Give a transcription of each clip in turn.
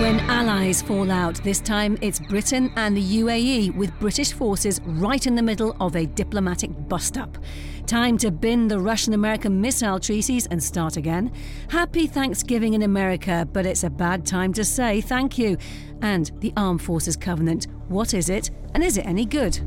When allies fall out, this time it's Britain and the UAE, with British forces right in the middle of a diplomatic bust up. Time to bin the Russian American missile treaties and start again. Happy Thanksgiving in America, but it's a bad time to say thank you. And the Armed Forces Covenant what is it, and is it any good?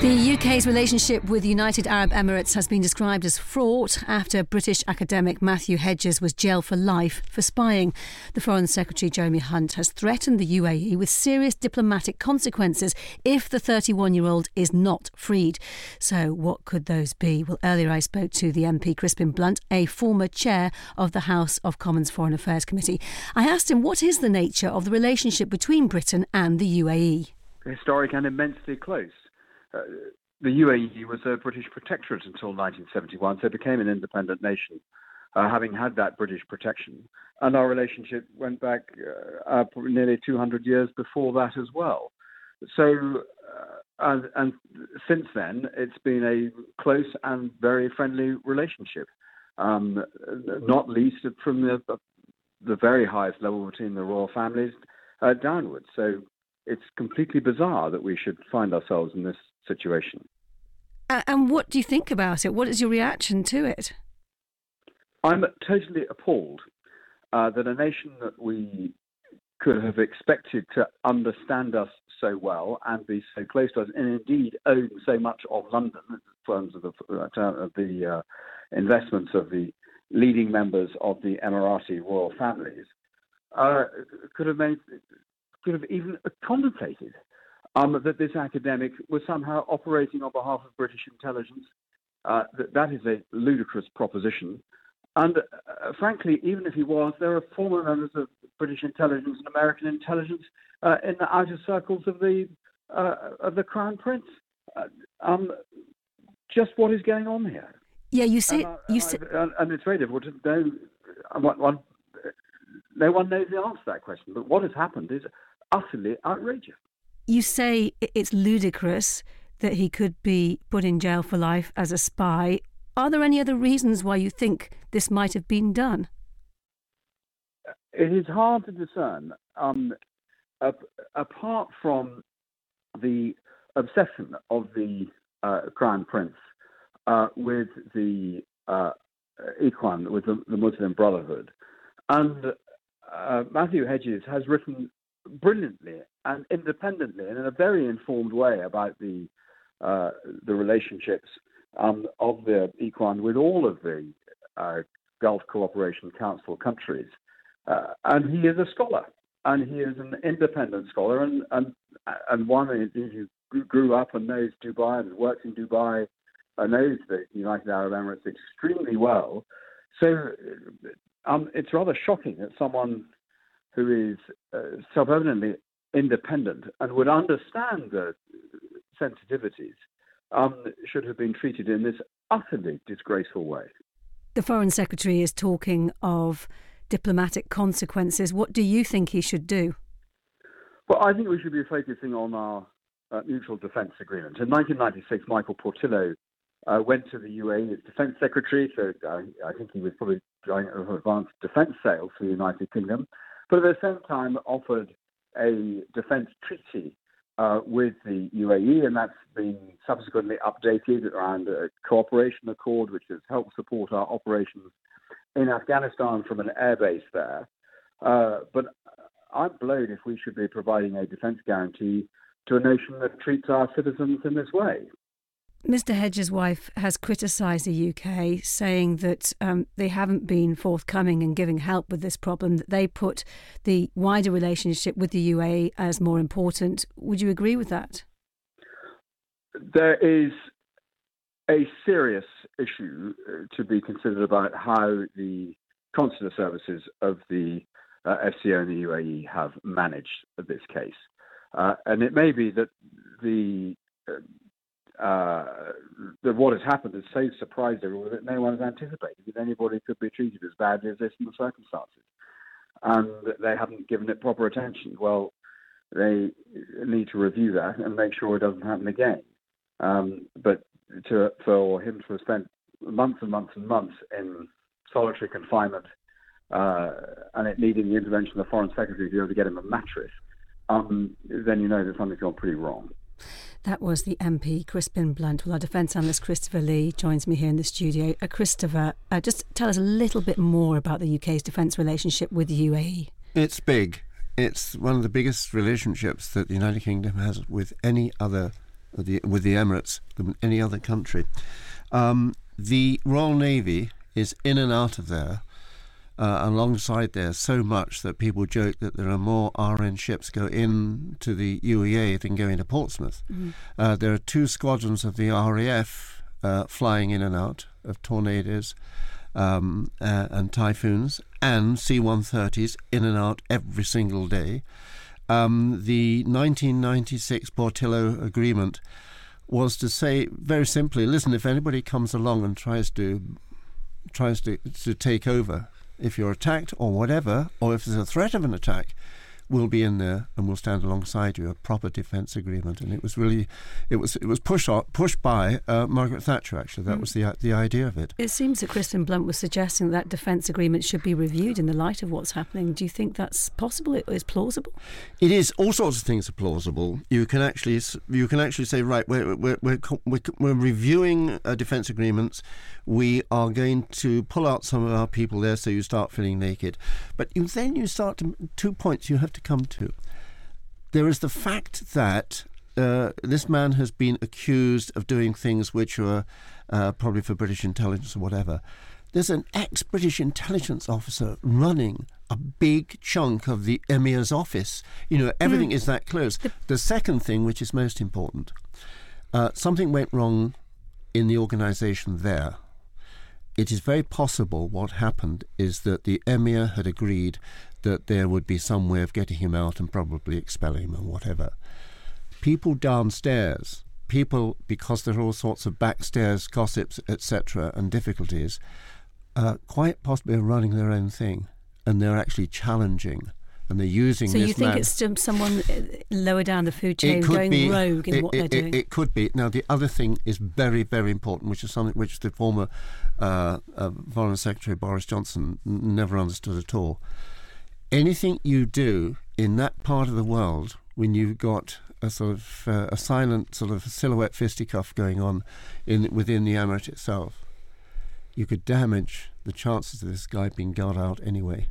The UK's relationship with the United Arab Emirates has been described as fraught after British academic Matthew Hedges was jailed for life for spying. The Foreign Secretary Jeremy Hunt has threatened the UAE with serious diplomatic consequences if the 31 year old is not freed. So, what could those be? Well, earlier I spoke to the MP Crispin Blunt, a former chair of the House of Commons Foreign Affairs Committee. I asked him what is the nature of the relationship between Britain and the UAE. Historic and immensely close. Uh, the UAE was a British protectorate until 1971, so it became an independent nation, uh, having had that British protection. And our relationship went back uh, nearly 200 years before that as well. So, uh, and, and, since then, it's been a close and very friendly relationship, um, not least from the, the very highest level between the royal families uh, downwards. So it's completely bizarre that we should find ourselves in this situation. And what do you think about it? What is your reaction to it? I'm totally appalled uh, that a nation that we could have expected to understand us so well and be so close to us, and indeed own so much of London in terms of the, uh, of the uh, investments of the leading members of the Emirati royal families, uh, could have made could have even contemplated um, that this academic was somehow operating on behalf of British intelligence. Uh, that, that is a ludicrous proposition. And uh, frankly, even if he was, there are former members of British intelligence and American intelligence uh, in the outer circles of the uh, of the Crown Prince. Uh, um, just what is going on here? Yeah, you say and, you say, and, and, it's very difficult to know. One, one, no one knows the answer to that question. But what has happened is utterly outrageous. You say it's ludicrous that he could be put in jail for life as a spy. Are there any other reasons why you think this might have been done? It is hard to discern. Um, apart from the obsession of the uh, Crown Prince uh, with the uh, Ikhwan, with the, the Muslim Brotherhood, and uh, Matthew Hedges has written brilliantly and independently and in a very informed way about the uh, the relationships um, of the Ikhwan with all of the uh, Gulf Cooperation Council countries. Uh, and he is a scholar, and he is an independent scholar, and and, and one who grew up and knows Dubai and works in Dubai, and knows the United Arab Emirates extremely well. So um, it's rather shocking that someone who is uh, self-evidently independent and would understand the sensitivities um, should have been treated in this utterly disgraceful way. The Foreign Secretary is talking of diplomatic consequences. What do you think he should do? Well, I think we should be focusing on our uh, mutual defence agreement. In 1996, Michael Portillo uh, went to the UAE as defence secretary, so uh, I think he was probably going over advanced defence sales for the United Kingdom but at the same time offered a defence treaty uh, with the UAE, and that's been subsequently updated around a cooperation accord, which has helped support our operations in Afghanistan from an airbase there. Uh, but I'm blown if we should be providing a defence guarantee to a nation that treats our citizens in this way. Mr. Hedges' wife has criticised the UK, saying that um, they haven't been forthcoming in giving help with this problem, that they put the wider relationship with the UAE as more important. Would you agree with that? There is a serious issue uh, to be considered about how the consular services of the uh, FCO and the UAE have managed this case. Uh, and it may be that the uh, uh, that what has happened has so surprised everyone that no one has anticipated that anybody could be treated as badly as this in the circumstances. And they haven't given it proper attention. Well, they need to review that and make sure it doesn't happen again. Um, but to, for him to have spent months and months and months in solitary confinement uh, and it needing the intervention of the foreign secretary to be able to get him a mattress, um, then you know that something's gone pretty wrong. That was the MP, Crispin Blunt. Well, our defence analyst, Christopher Lee, joins me here in the studio. Uh, Christopher, uh, just tell us a little bit more about the UK's defence relationship with the UAE. It's big. It's one of the biggest relationships that the United Kingdom has with any other, with the, with the Emirates, than any other country. Um, the Royal Navy is in and out of there uh, alongside there so much that people joke that there are more RN ships go in to the UEA than go into Portsmouth. Mm-hmm. Uh, there are two squadrons of the RAF uh, flying in and out of tornadoes um, uh, and typhoons, and C-130s in and out every single day. Um, the 1996 Portillo Agreement was to say very simply, listen, if anybody comes along and tries to tries to, to take over if you're attacked or whatever, or if there's a threat of an attack, we'll be in there and we'll stand alongside you. A proper defence agreement, and it was really, it was it was pushed pushed by uh, Margaret Thatcher. Actually, that mm. was the the idea of it. It seems that Crispin Blunt was suggesting that defence agreement should be reviewed in the light of what's happening. Do you think that's possible? It is plausible. It is. All sorts of things are plausible. You can actually you can actually say right, we're we're we're, we're, we're reviewing uh, defence agreements. We are going to pull out some of our people there, so you start feeling naked. But you, then you start to two points you have to to come to. There is the fact that uh, this man has been accused of doing things which were uh, probably for British intelligence or whatever. There's an ex British intelligence officer running a big chunk of the Emir's office. You know, everything mm. is that close. The, second thing, which is most important, uh, something went wrong in the organisation there. It is very possible what happened is that the Emir had agreed that there would be some way of getting him out and probably expelling him or whatever. People downstairs, people, because there are all sorts of backstairs gossips, etc., and difficulties, uh, quite possibly are running their own thing and they're actually challenging and they're using so you think man. it's someone uh, lower down the food chain going be, rogue in it, what it, they're doing? It could be. Now, the other thing is very, very important, which is something which the former uh, uh, Foreign Secretary Boris Johnson never understood at all anything you do in that part of the world when you've got a sort of uh, a silent sort of silhouette fisticuff going on in within the emirate itself, you could damage the chances of this guy being got out anyway.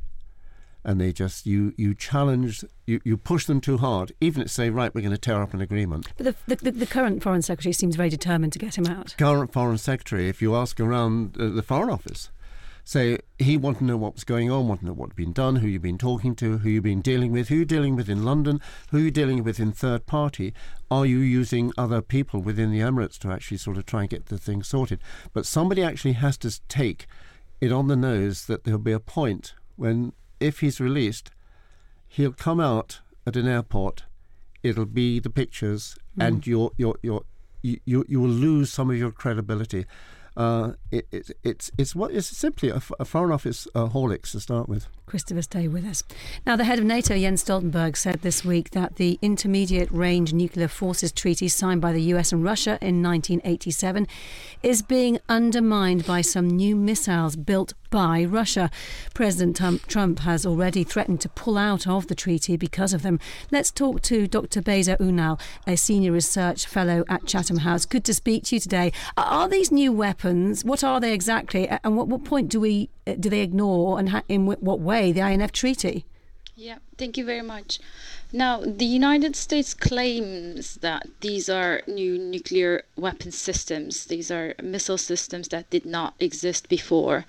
And they just you you challenge you, you push them too hard, even if say right we're going to tear up an agreement. But the, the, the current foreign secretary seems very determined to get him out. Current foreign secretary, if you ask around uh, the foreign office, so he wanted to know what was going on, wanted to know what had been done, who you've been talking to, who you've been dealing with, who you're dealing with in London, who you're dealing with in third party. Are you using other people within the Emirates to actually sort of try and get the thing sorted? But somebody actually has to take it on the nose that there'll be a point when, if he's released, he'll come out at an airport. It'll be the pictures, mm. and you're, you're, you're, you, you, you will lose some of your credibility. Uh, it, it, it's it's what it's simply a, a foreign office uh, holics to start with. Christopher, stay with us. Now, the head of NATO, Jens Stoltenberg, said this week that the Intermediate Range Nuclear Forces Treaty signed by the US and Russia in 1987 is being undermined by some new missiles built by Russia. President Trump has already threatened to pull out of the treaty because of them. Let's talk to Dr. Beyza Ünal, a senior research fellow at Chatham House. Good to speak to you today. Are these new weapons, what are they exactly, and what, what point do we uh, do they ignore, and in what way the INF Treaty? Yeah, thank you very much. Now, the United States claims that these are new nuclear weapon systems. These are missile systems that did not exist before.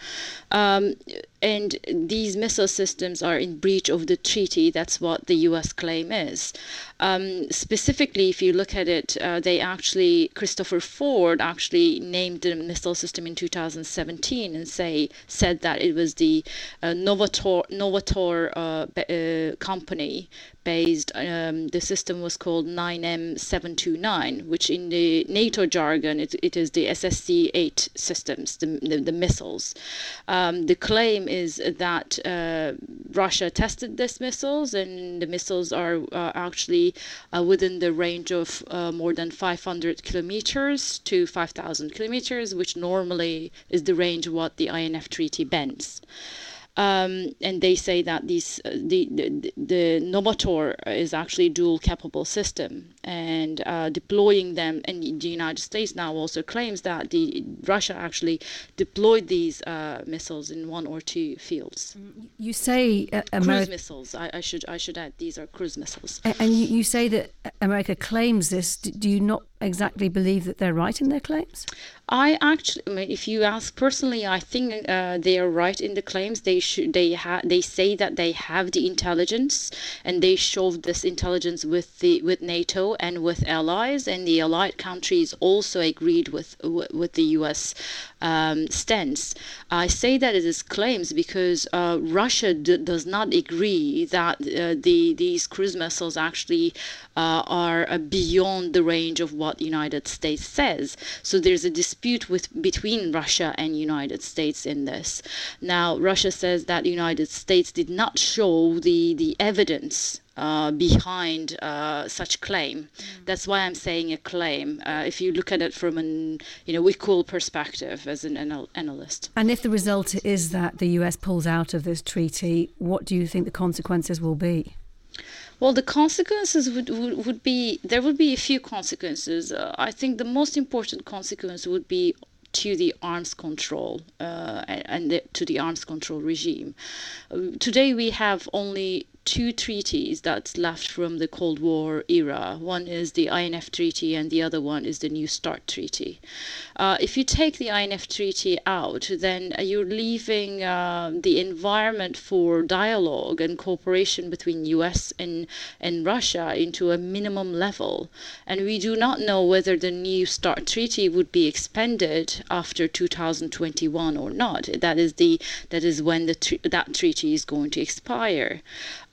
Um, and these missile systems are in breach of the treaty. That's what the US claim is. Um, specifically, if you look at it, uh, they actually, Christopher Ford actually named the missile system in 2017 and say said that it was the uh, Novator, Novator uh, uh, company based. Um, the system was called 9M729, which in the NATO jargon it, it is the SSC-8 systems, the, the, the missiles. Um, the claim is that uh, Russia tested these missiles, and the missiles are uh, actually uh, within the range of uh, more than 500 kilometers to 5,000 kilometers, which normally is the range what the INF Treaty bends. Um, and they say that these uh, the, the, the Novator is actually a dual capable system, and uh, deploying them. And the United States now also claims that the Russia actually deployed these uh, missiles in one or two fields. You say uh, cruise missiles. I, I, should I should add these are cruise missiles. And you, you say that America claims this. Do you not exactly believe that they're right in their claims? I actually, if you ask personally, I think uh, they are right in the claims. They should, they have, they say that they have the intelligence, and they showed this intelligence with the with NATO and with allies, and the allied countries also agreed with with the U.S. Um, stance. I say that it is claims because uh, Russia does not agree that uh, the these cruise missiles actually uh, are uh, beyond the range of what the United States says. So there's a dispute with between Russia and United States in this. Now Russia says that United States did not show the the evidence uh, behind uh, such claim. Mm. That's why I'm saying a claim. Uh, if you look at it from an you know equal perspective as an anal- analyst. And if the result is that the U.S. pulls out of this treaty, what do you think the consequences will be? Well, the consequences would, would, would be there would be a few consequences. Uh, I think the most important consequence would be to the arms control uh, and the, to the arms control regime. Uh, today we have only two treaties that's left from the Cold War era. One is the INF Treaty, and the other one is the New START Treaty. Uh, if you take the INF Treaty out, then you're leaving uh, the environment for dialogue and cooperation between U.S. and and Russia into a minimum level, and we do not know whether the New START Treaty would be expanded after 2021 or not. That is the that is when the that treaty is going to expire.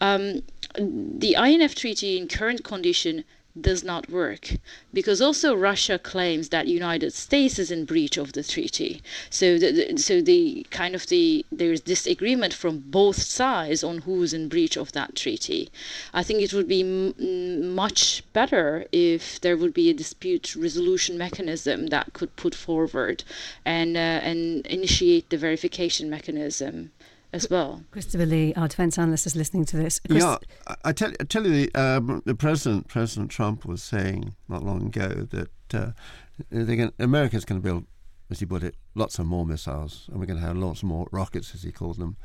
Um, the INF Treaty in current condition does not work because also Russia claims that United States is in breach of the treaty. So the, so the kind of the there's disagreement from both sides on who's in breach of that treaty. I think it would be much better if there would be a dispute resolution mechanism that could put forward and uh, and initiate the verification mechanism as well. Christopher Lee, our defence analyst, is listening to this. Chris- yeah, I tell, I tell you, the, um, the president, President Trump, was saying not long ago that uh, can, America's going to build, as he put it, lots of more missiles, and we're going to have lots more rockets, as he called them.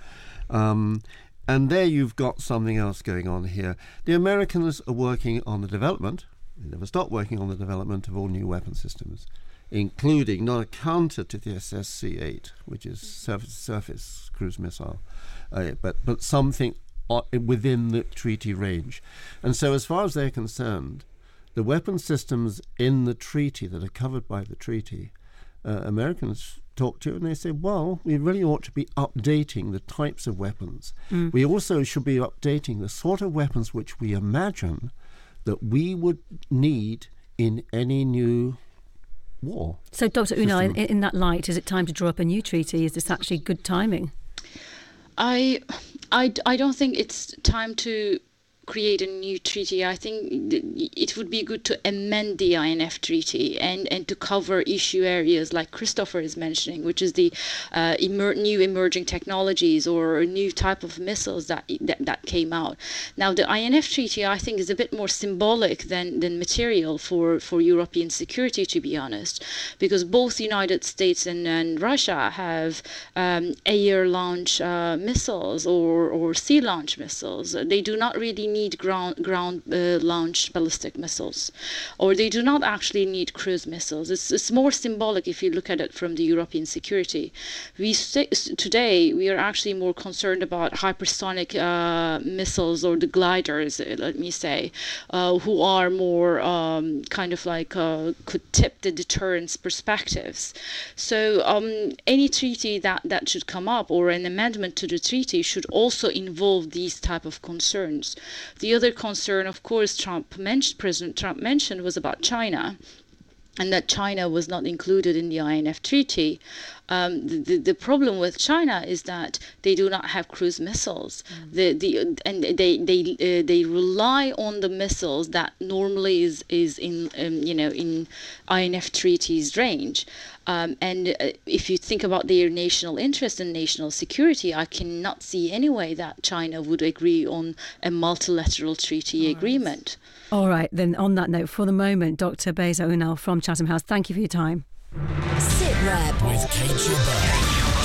Um, and there you've got something else going on here. The Americans are working on the development. They never stop working on the development of all new weapon systems including not a counter to the SSC-8, which is surface, surface cruise missile, uh, but but something within the treaty range. And so, as far as they're concerned, the weapon systems in the treaty that are covered by the treaty, uh, Americans talk to and they say, well, we really ought to be updating the types of weapons. Mm. We also should be updating the sort of weapons which we imagine that we would need in any new war. So, Dr. Ünal, in, in that light, is it time to draw up a new treaty? Is this actually good timing? I, I, I don't think it's time to create a new treaty, I think it would be good to amend the INF treaty and, and to cover issue areas like Christopher is mentioning, which is the uh, emer- new emerging technologies or a new type of missiles that, that, that came out. Now, the INF treaty, I think, is a bit more symbolic than, than material for, for European security, to be honest, because both United States and, and Russia have um, air launch uh, missiles or, or sea launch missiles. They do not really need ground ground uh, launched ballistic missiles, or they do not actually need cruise missiles. It's, it's more symbolic if you look at it from the European security. We today we are actually more concerned about hypersonic uh, missiles or the gliders, uh, let me say, uh, who are more um, kind of like uh, could tip the deterrence perspectives. So um, any treaty that that should come up or an amendment to the treaty should also involve these type of concerns. The other concern, of course, Trump mentioned, President Trump mentioned, was about China and that China was not included in the INF treaty. Um, the, the problem with China is that they do not have cruise missiles. Mm. The, the, and they they uh, they rely on the missiles that normally is is in um, you know in INF treaties range. Um, and uh, if you think about their national interest and national security, I cannot see any way that China would agree on a multilateral treaty agreement. All right, then on that note, for the moment, Dr. Beyza Ünal from Chatham House, thank you for your time. Sit Rep with Kate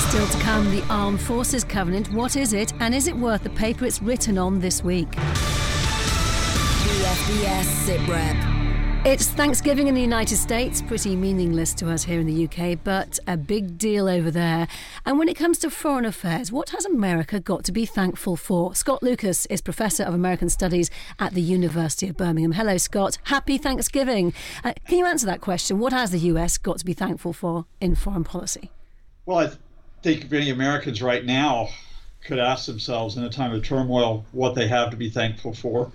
Still to come, the Armed Forces Covenant. What is it, and is it worth the paper it's written on this week? BFBS Sit Rep. It's Thanksgiving in the United States, pretty meaningless to us here in the UK, but a big deal over there. And when it comes to foreign affairs, what has America got to be thankful for? Scott Lucas is Professor of American Studies at the University of Birmingham. Hello, Scott. Happy Thanksgiving. Uh, can you answer that question? What has the US got to be thankful for in foreign policy? Well, I think many Americans right now could ask themselves in a time of turmoil what they have to be thankful for.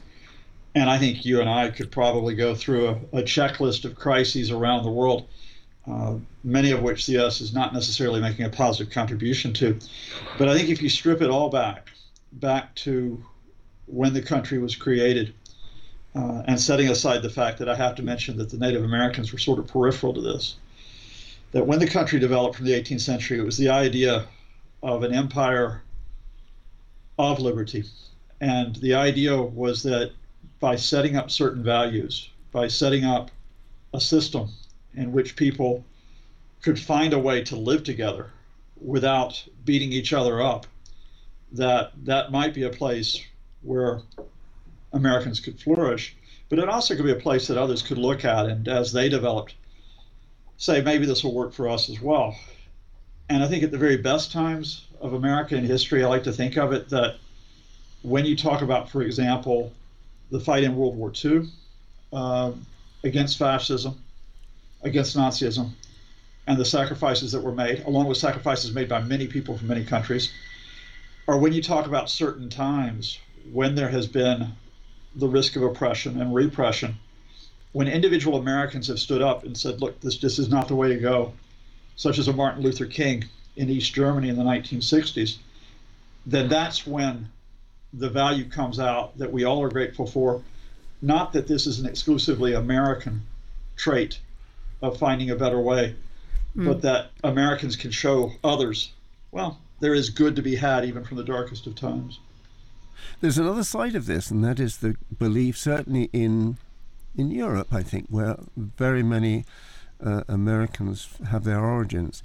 And I think you and I could probably go through a, a checklist of crises around the world, uh, many of which the U.S. is not necessarily making a positive contribution to. But I think if you strip it all back, back to when the country was created, uh, and setting aside the fact that I have to mention that the Native Americans were sort of peripheral to this, that when the country developed from the 18th century, it was the idea of an empire of liberty. And the idea was that by setting up certain values, by setting up a system in which people could find a way to live together without beating each other up, that that might be a place where Americans could flourish. But it also could be a place that others could look at and as they developed, say, maybe this will work for us as well. And I think at the very best times of American history, I like to think of it that when you talk about, for example, the fight in World War II uh, against fascism, against Nazism, and the sacrifices that were made, along with sacrifices made by many people from many countries, or when you talk about certain times when there has been the risk of oppression and repression, when individual Americans have stood up and said, look, this, this is not the way to go, such as a Martin Luther King in East Germany in the 1960s, then that's when the value comes out that we all are grateful for. Not that this is an exclusively American trait of finding a better way, mm. but that Americans can show others, well, there is good to be had even from the darkest of times. There's another side of this, and that is the belief, certainly in in Europe, I think, where very many uh, Americans have their origins,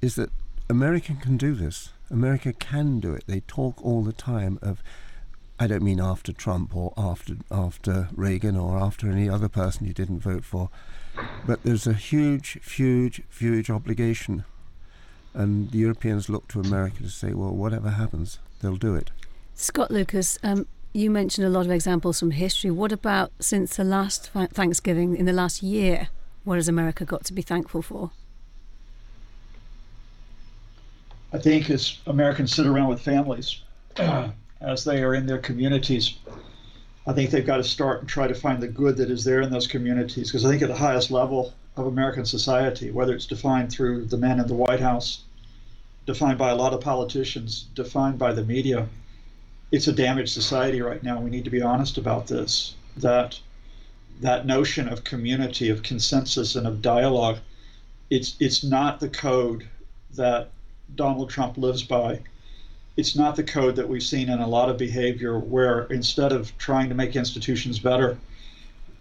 is that America can do this. America can do it. They talk all the time of I don't mean after Trump or after after Reagan or after any other person you didn't vote for, but there's a huge, huge, huge obligation, and the Europeans look to America to say, well, whatever happens, they'll do it. Scott Lucas, um, you mentioned a lot of examples from history. What about since the last Thanksgiving in the last year? What has America got to be thankful for? I think as Americans sit around with families, as they are in their communities, I think they've got to start and try to find the good that is there in those communities. Because I think at the highest level of American society, whether it's defined through the men in the White House, defined by a lot of politicians, defined by the media, it's a damaged society right now. We need to be honest about this. That that notion of community, of consensus, and of dialogue, it's it's not the code that Donald Trump lives by it's not the code that we've seen in a lot of behavior where instead of trying to make institutions better,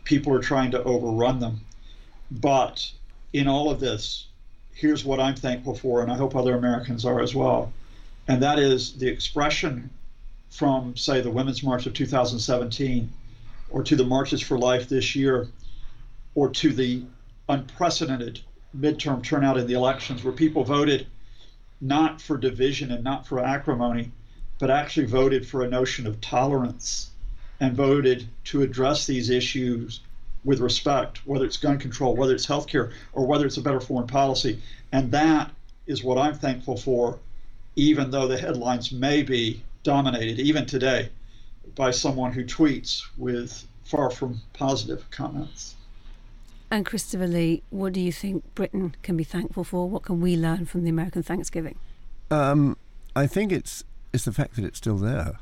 people are trying to overrun them. But in all of this, here's what I'm thankful for, and I hope other Americans are as well. And that is the expression from, say, the Women's March of 2017, or to the Marches for Life this year, or to the unprecedented midterm turnout in the elections where people voted not for division and not for acrimony, but actually voted for a notion of tolerance and voted to address these issues with respect, whether it's gun control, whether it's healthcare, or whether it's a better foreign policy. And that is what I'm thankful for, even though the headlines may be dominated, even today, by someone who tweets with far from positive comments. And Christopher Lee, what do you think Britain can be thankful for? What can we learn from the American Thanksgiving? Um, I think it's it's the fact that it's still there,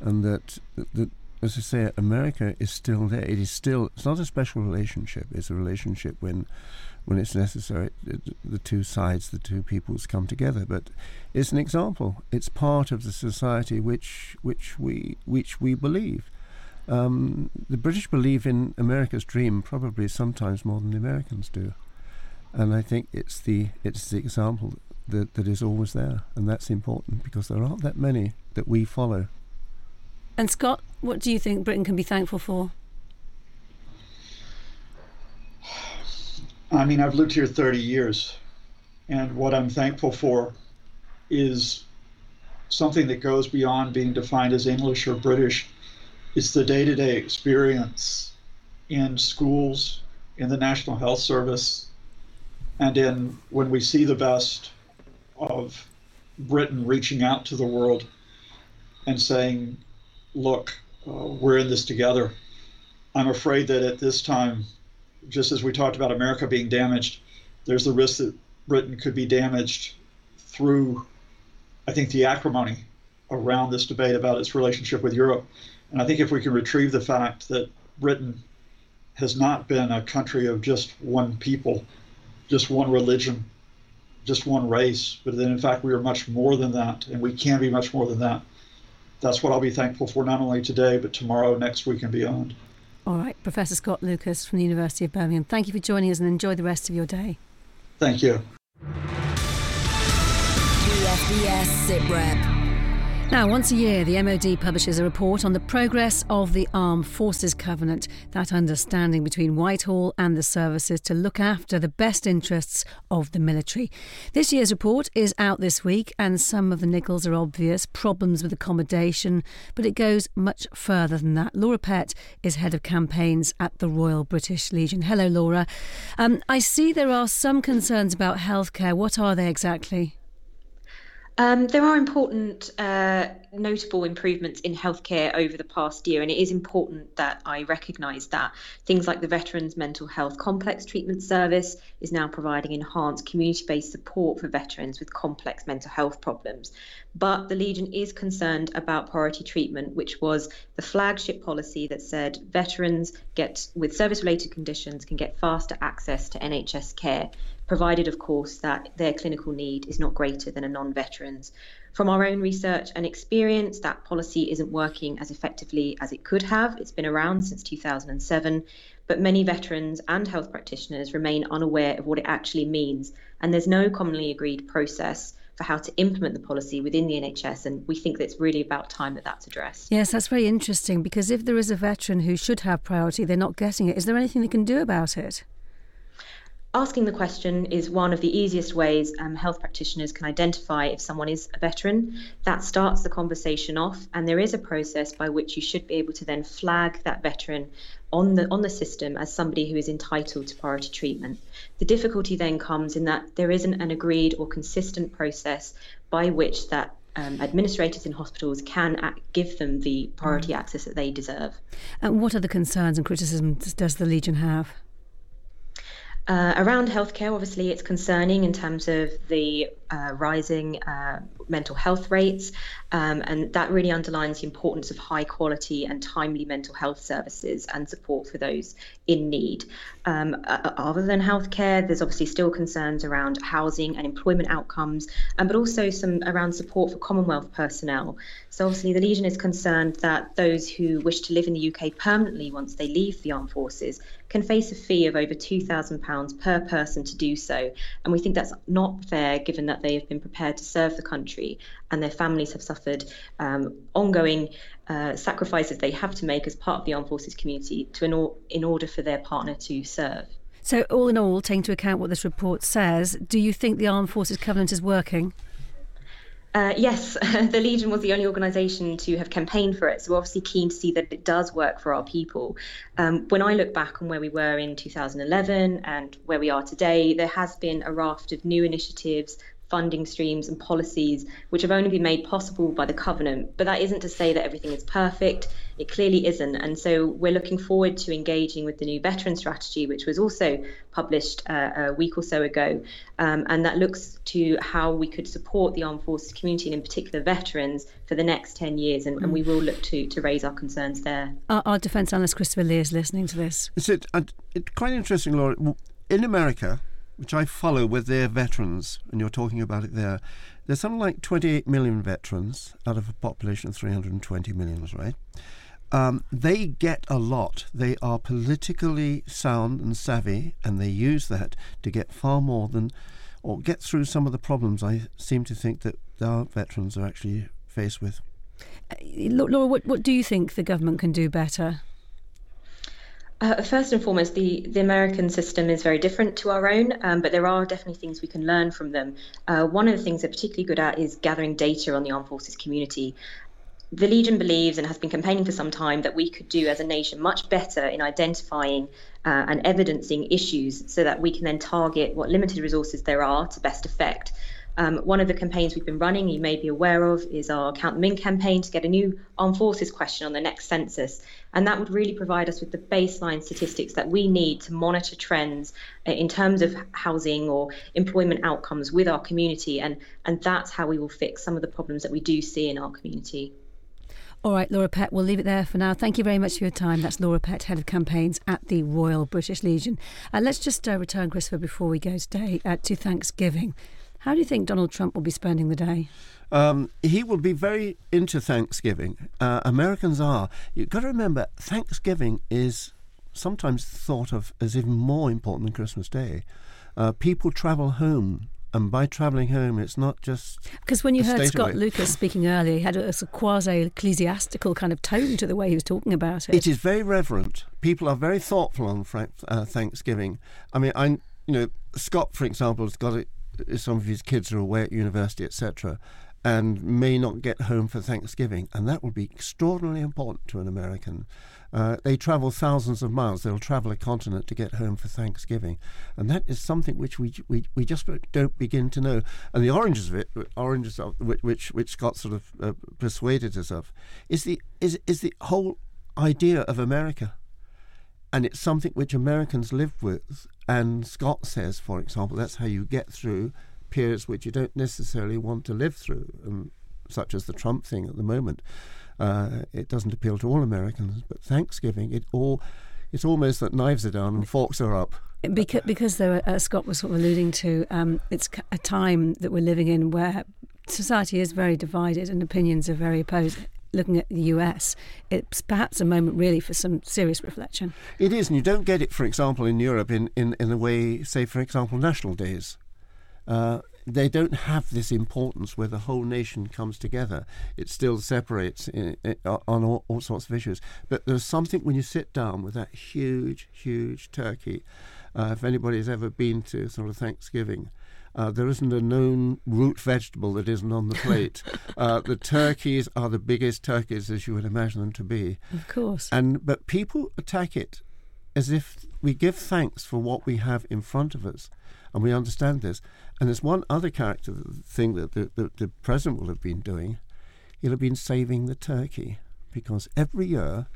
and that, that as I say, America is still there. It is still. It's not a special relationship. It's a relationship when when it's necessary. The two sides, the two peoples come together. But it's an example. It's part of the society which which we which we believe. Um, the British believe in America's dream probably sometimes more than the Americans do, and I think it's the it's the example that, that is always there, and that's important because there aren't that many that we follow. And Scott, what do you think Britain can be thankful for? I mean, I've lived here 30 years, and what I'm thankful for is something that goes beyond being defined as English or British it's the day to day experience in schools, in the National Health Service, and in when we see the best of Britain reaching out to the world and saying, look, uh, we're in this together. I'm afraid that at this time, just as we talked about America being damaged, there's the risk that Britain could be damaged through, I think, the acrimony around this debate about its relationship with Europe. And I think if we can retrieve the fact that Britain has not been a country of just one people, just one religion, just one race, but that in fact we are much more than that, and we can be much more than that. That's what I'll be thankful for not only today, but tomorrow, next week, and beyond. All right, Professor Scott Lucas from the University of Birmingham, thank you for joining us and enjoy the rest of your day. Thank you. SitRep. Now, once a year, the MOD publishes a report on the progress of the Armed Forces Covenant, that understanding between Whitehall and the services to look after the best interests of the military. This year's report is out this week, and some of the niggles are obvious problems with accommodation, but it goes much further than that. Laura Pett is head of campaigns at the Royal British Legion. Hello, Laura. Um, I see there are some concerns about healthcare. What are they exactly? Um, there are important, uh, notable improvements in healthcare over the past year, and it is important that I recognise that. Things like the Veterans Mental Health Complex Treatment Service is now providing enhanced community based support for veterans with complex mental health problems. But the Legion is concerned about priority treatment, which was the flagship policy that said veterans get with service related conditions can get faster access to NHS care provided, of course, that their clinical need is not greater than a non veteran's. From our own research and experience, that policy isn't working as effectively as it could have. It's been around since 2007, but many veterans and health practitioners remain unaware of what it actually means, and there's no commonly agreed process for how to implement the policy within the NHS, and we think that it's really about time that that's addressed. Yes, that's very interesting because if there is a veteran who should have priority, they're not getting it. Is there anything they can do about it? Asking the question is one of the easiest ways um, health practitioners can identify if someone is a veteran. That starts the conversation off, and there is a process by which you should be able to then flag that veteran on the on the system as somebody who is entitled to priority treatment. The difficulty then comes in that there isn't an agreed or consistent process by which that um, administrators in hospitals can act, give them the priority mm. access that they deserve. And what other concerns and criticisms does the Legion have? Uh, around healthcare, obviously, it's concerning in terms of the uh, rising uh, mental health rates, um, and that really underlines the importance of high quality and timely mental health services and support for those in need. Um, uh, other than healthcare, there's obviously still concerns around housing and employment outcomes, um, but also some around support for Commonwealth personnel. So, obviously, the Legion is concerned that those who wish to live in the UK permanently once they leave the armed forces can face a fee of over £2,000 per person to do so. And we think that's not fair given that they have been prepared to serve the country and their families have suffered um, ongoing uh, sacrifices they have to make as part of the armed forces community to in, or- in order for their partner to serve. So, all in all, taking into account what this report says, do you think the Armed Forces Covenant is working? Uh, yes, the Legion was the only organisation to have campaigned for it, so we're obviously keen to see that it does work for our people. Um, when I look back on where we were in 2011 and where we are today, there has been a raft of new initiatives, funding streams and policies which have only been made possible by the covenant. But that isn't to say that everything is perfect. It clearly isn't. And so we're looking forward to engaging with the new veteran strategy, which was also published uh, a week or so ago. Um, and that looks to how we could support the armed forces community and in particular veterans for the next 10 years. And, and we will look to, to raise our concerns there. Our, our defence analyst Christopher Lee is listening to this. It's, it, it's quite interesting, Laura. In America, which I follow with their veterans, and you're talking about it there, there's something like 28 million veterans out of a population of 320 million, right? Um, they get a lot. They are politically sound and savvy, and they use that to get far more than, or get through some of the problems I seem to think that our veterans are actually faced with. Uh, Laura, what, what do you think the government can do better? Uh, first and foremost, the, the American system is very different to our own, um, but there are definitely things we can learn from them. Uh, one of the things they're particularly good at is gathering data on the armed forces community. The Legion believes and has been campaigning for some time that we could do as a nation much better in identifying uh, and evidencing issues so that we can then target what limited resources there are to best effect. Um, one of the campaigns we've been running, you may be aware of, is our Count Them In campaign to get a new armed forces question on the next census. And that would really provide us with the baseline statistics that we need to monitor trends uh, in terms of housing or employment outcomes with our community. And, and that's how we will fix some of the problems that we do see in our community. All right, Laura Pett, we'll leave it there for now. Thank you very much for your time. That's Laura Pett, Head of Campaigns at the Royal British Legion. Uh, let's just uh, return, Christopher, before we go today uh, to Thanksgiving. How do you think Donald Trump will be spending the day? Um, he will be very into Thanksgiving. Uh, Americans are. You've got to remember, Thanksgiving is sometimes thought of as even more important than Christmas Day. Uh, people travel home. And by travelling home, it's not just because when you heard Scott Lucas speaking earlier, he had a, a quasi ecclesiastical kind of tone to the way he was talking about it. It is very reverent. People are very thoughtful on uh, Thanksgiving. I mean, I you know Scott, for example, has got it some of his kids are away at university, etc., and may not get home for Thanksgiving, and that will be extraordinarily important to an American. Uh, they travel thousands of miles. They'll travel a continent to get home for Thanksgiving, and that is something which we we, we just don't begin to know. And the oranges of it, oranges of, which which, which Scott sort of uh, persuaded us of, is the is is the whole idea of America, and it's something which Americans live with and Scott says, for example, that's how you get through periods which you don't necessarily want to live through, um, such as the Trump thing at the moment. Uh, it doesn't appeal to all Americans, but Thanksgiving, it all, it's almost that knives are down and forks are up. Because, because though, uh, Scott was sort of alluding to, um, it's a time that we're living in where society is very divided and opinions are very opposed looking at the US, it's perhaps a moment really for some serious reflection. It is, and you don't get it, for example, in Europe in, in, in the way, say, for example, national days. Uh, they don't have this importance where the whole nation comes together. It still separates in, in, on all, all, sorts of issues. But there's something when you sit down with that huge, huge turkey. Uh, if anybody's ever been to sort of Thanksgiving, uh, there isn't a known root vegetable that isn't on the plate. uh, the turkeys are the biggest turkeys as you would imagine them to be. Of course. And but people attack it as if we give thanks for what we have in front of us, and we understand this. And there's one other character thing that the, the, the president will have been doing. He'll have been saving the turkey because every year,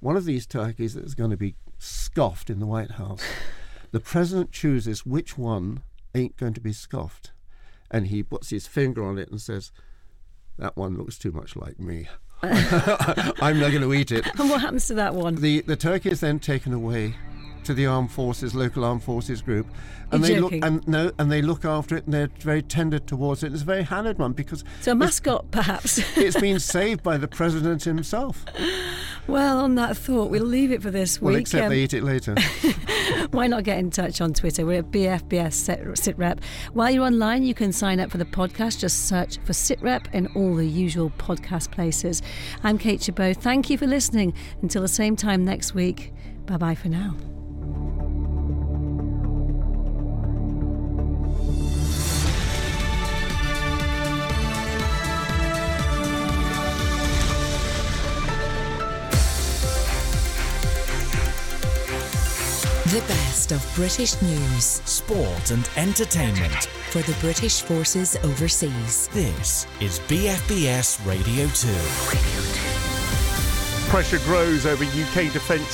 one of these turkeys is going to be scoffed in the White House. the president chooses which one ain't going to be scoffed. And he puts his finger on it and says, That one looks too much like me. I'm not going to eat it. And what happens to that one? The, the turkey is then taken away to the armed forces, local armed forces group, and You're they joking. look and no, and they look after it, and they're very tender towards it. It's a very hallowed one because so a mascot, perhaps. it's been saved by the president himself. Well, on that thought, we'll leave it for this Well, week. except Um, they eat it later. Why not get in touch on Twitter? We're at BFBS Sit- SitRep. While you're online, you can sign up for the podcast. Just search for SitRep in all the usual podcast places. I'm Kate Chabot. Thank you for listening. Until the same time next week, bye bye for now. The best of British news, sport, and entertainment for the British forces overseas. This is BFBS Radio 2. Pressure grows over UK defence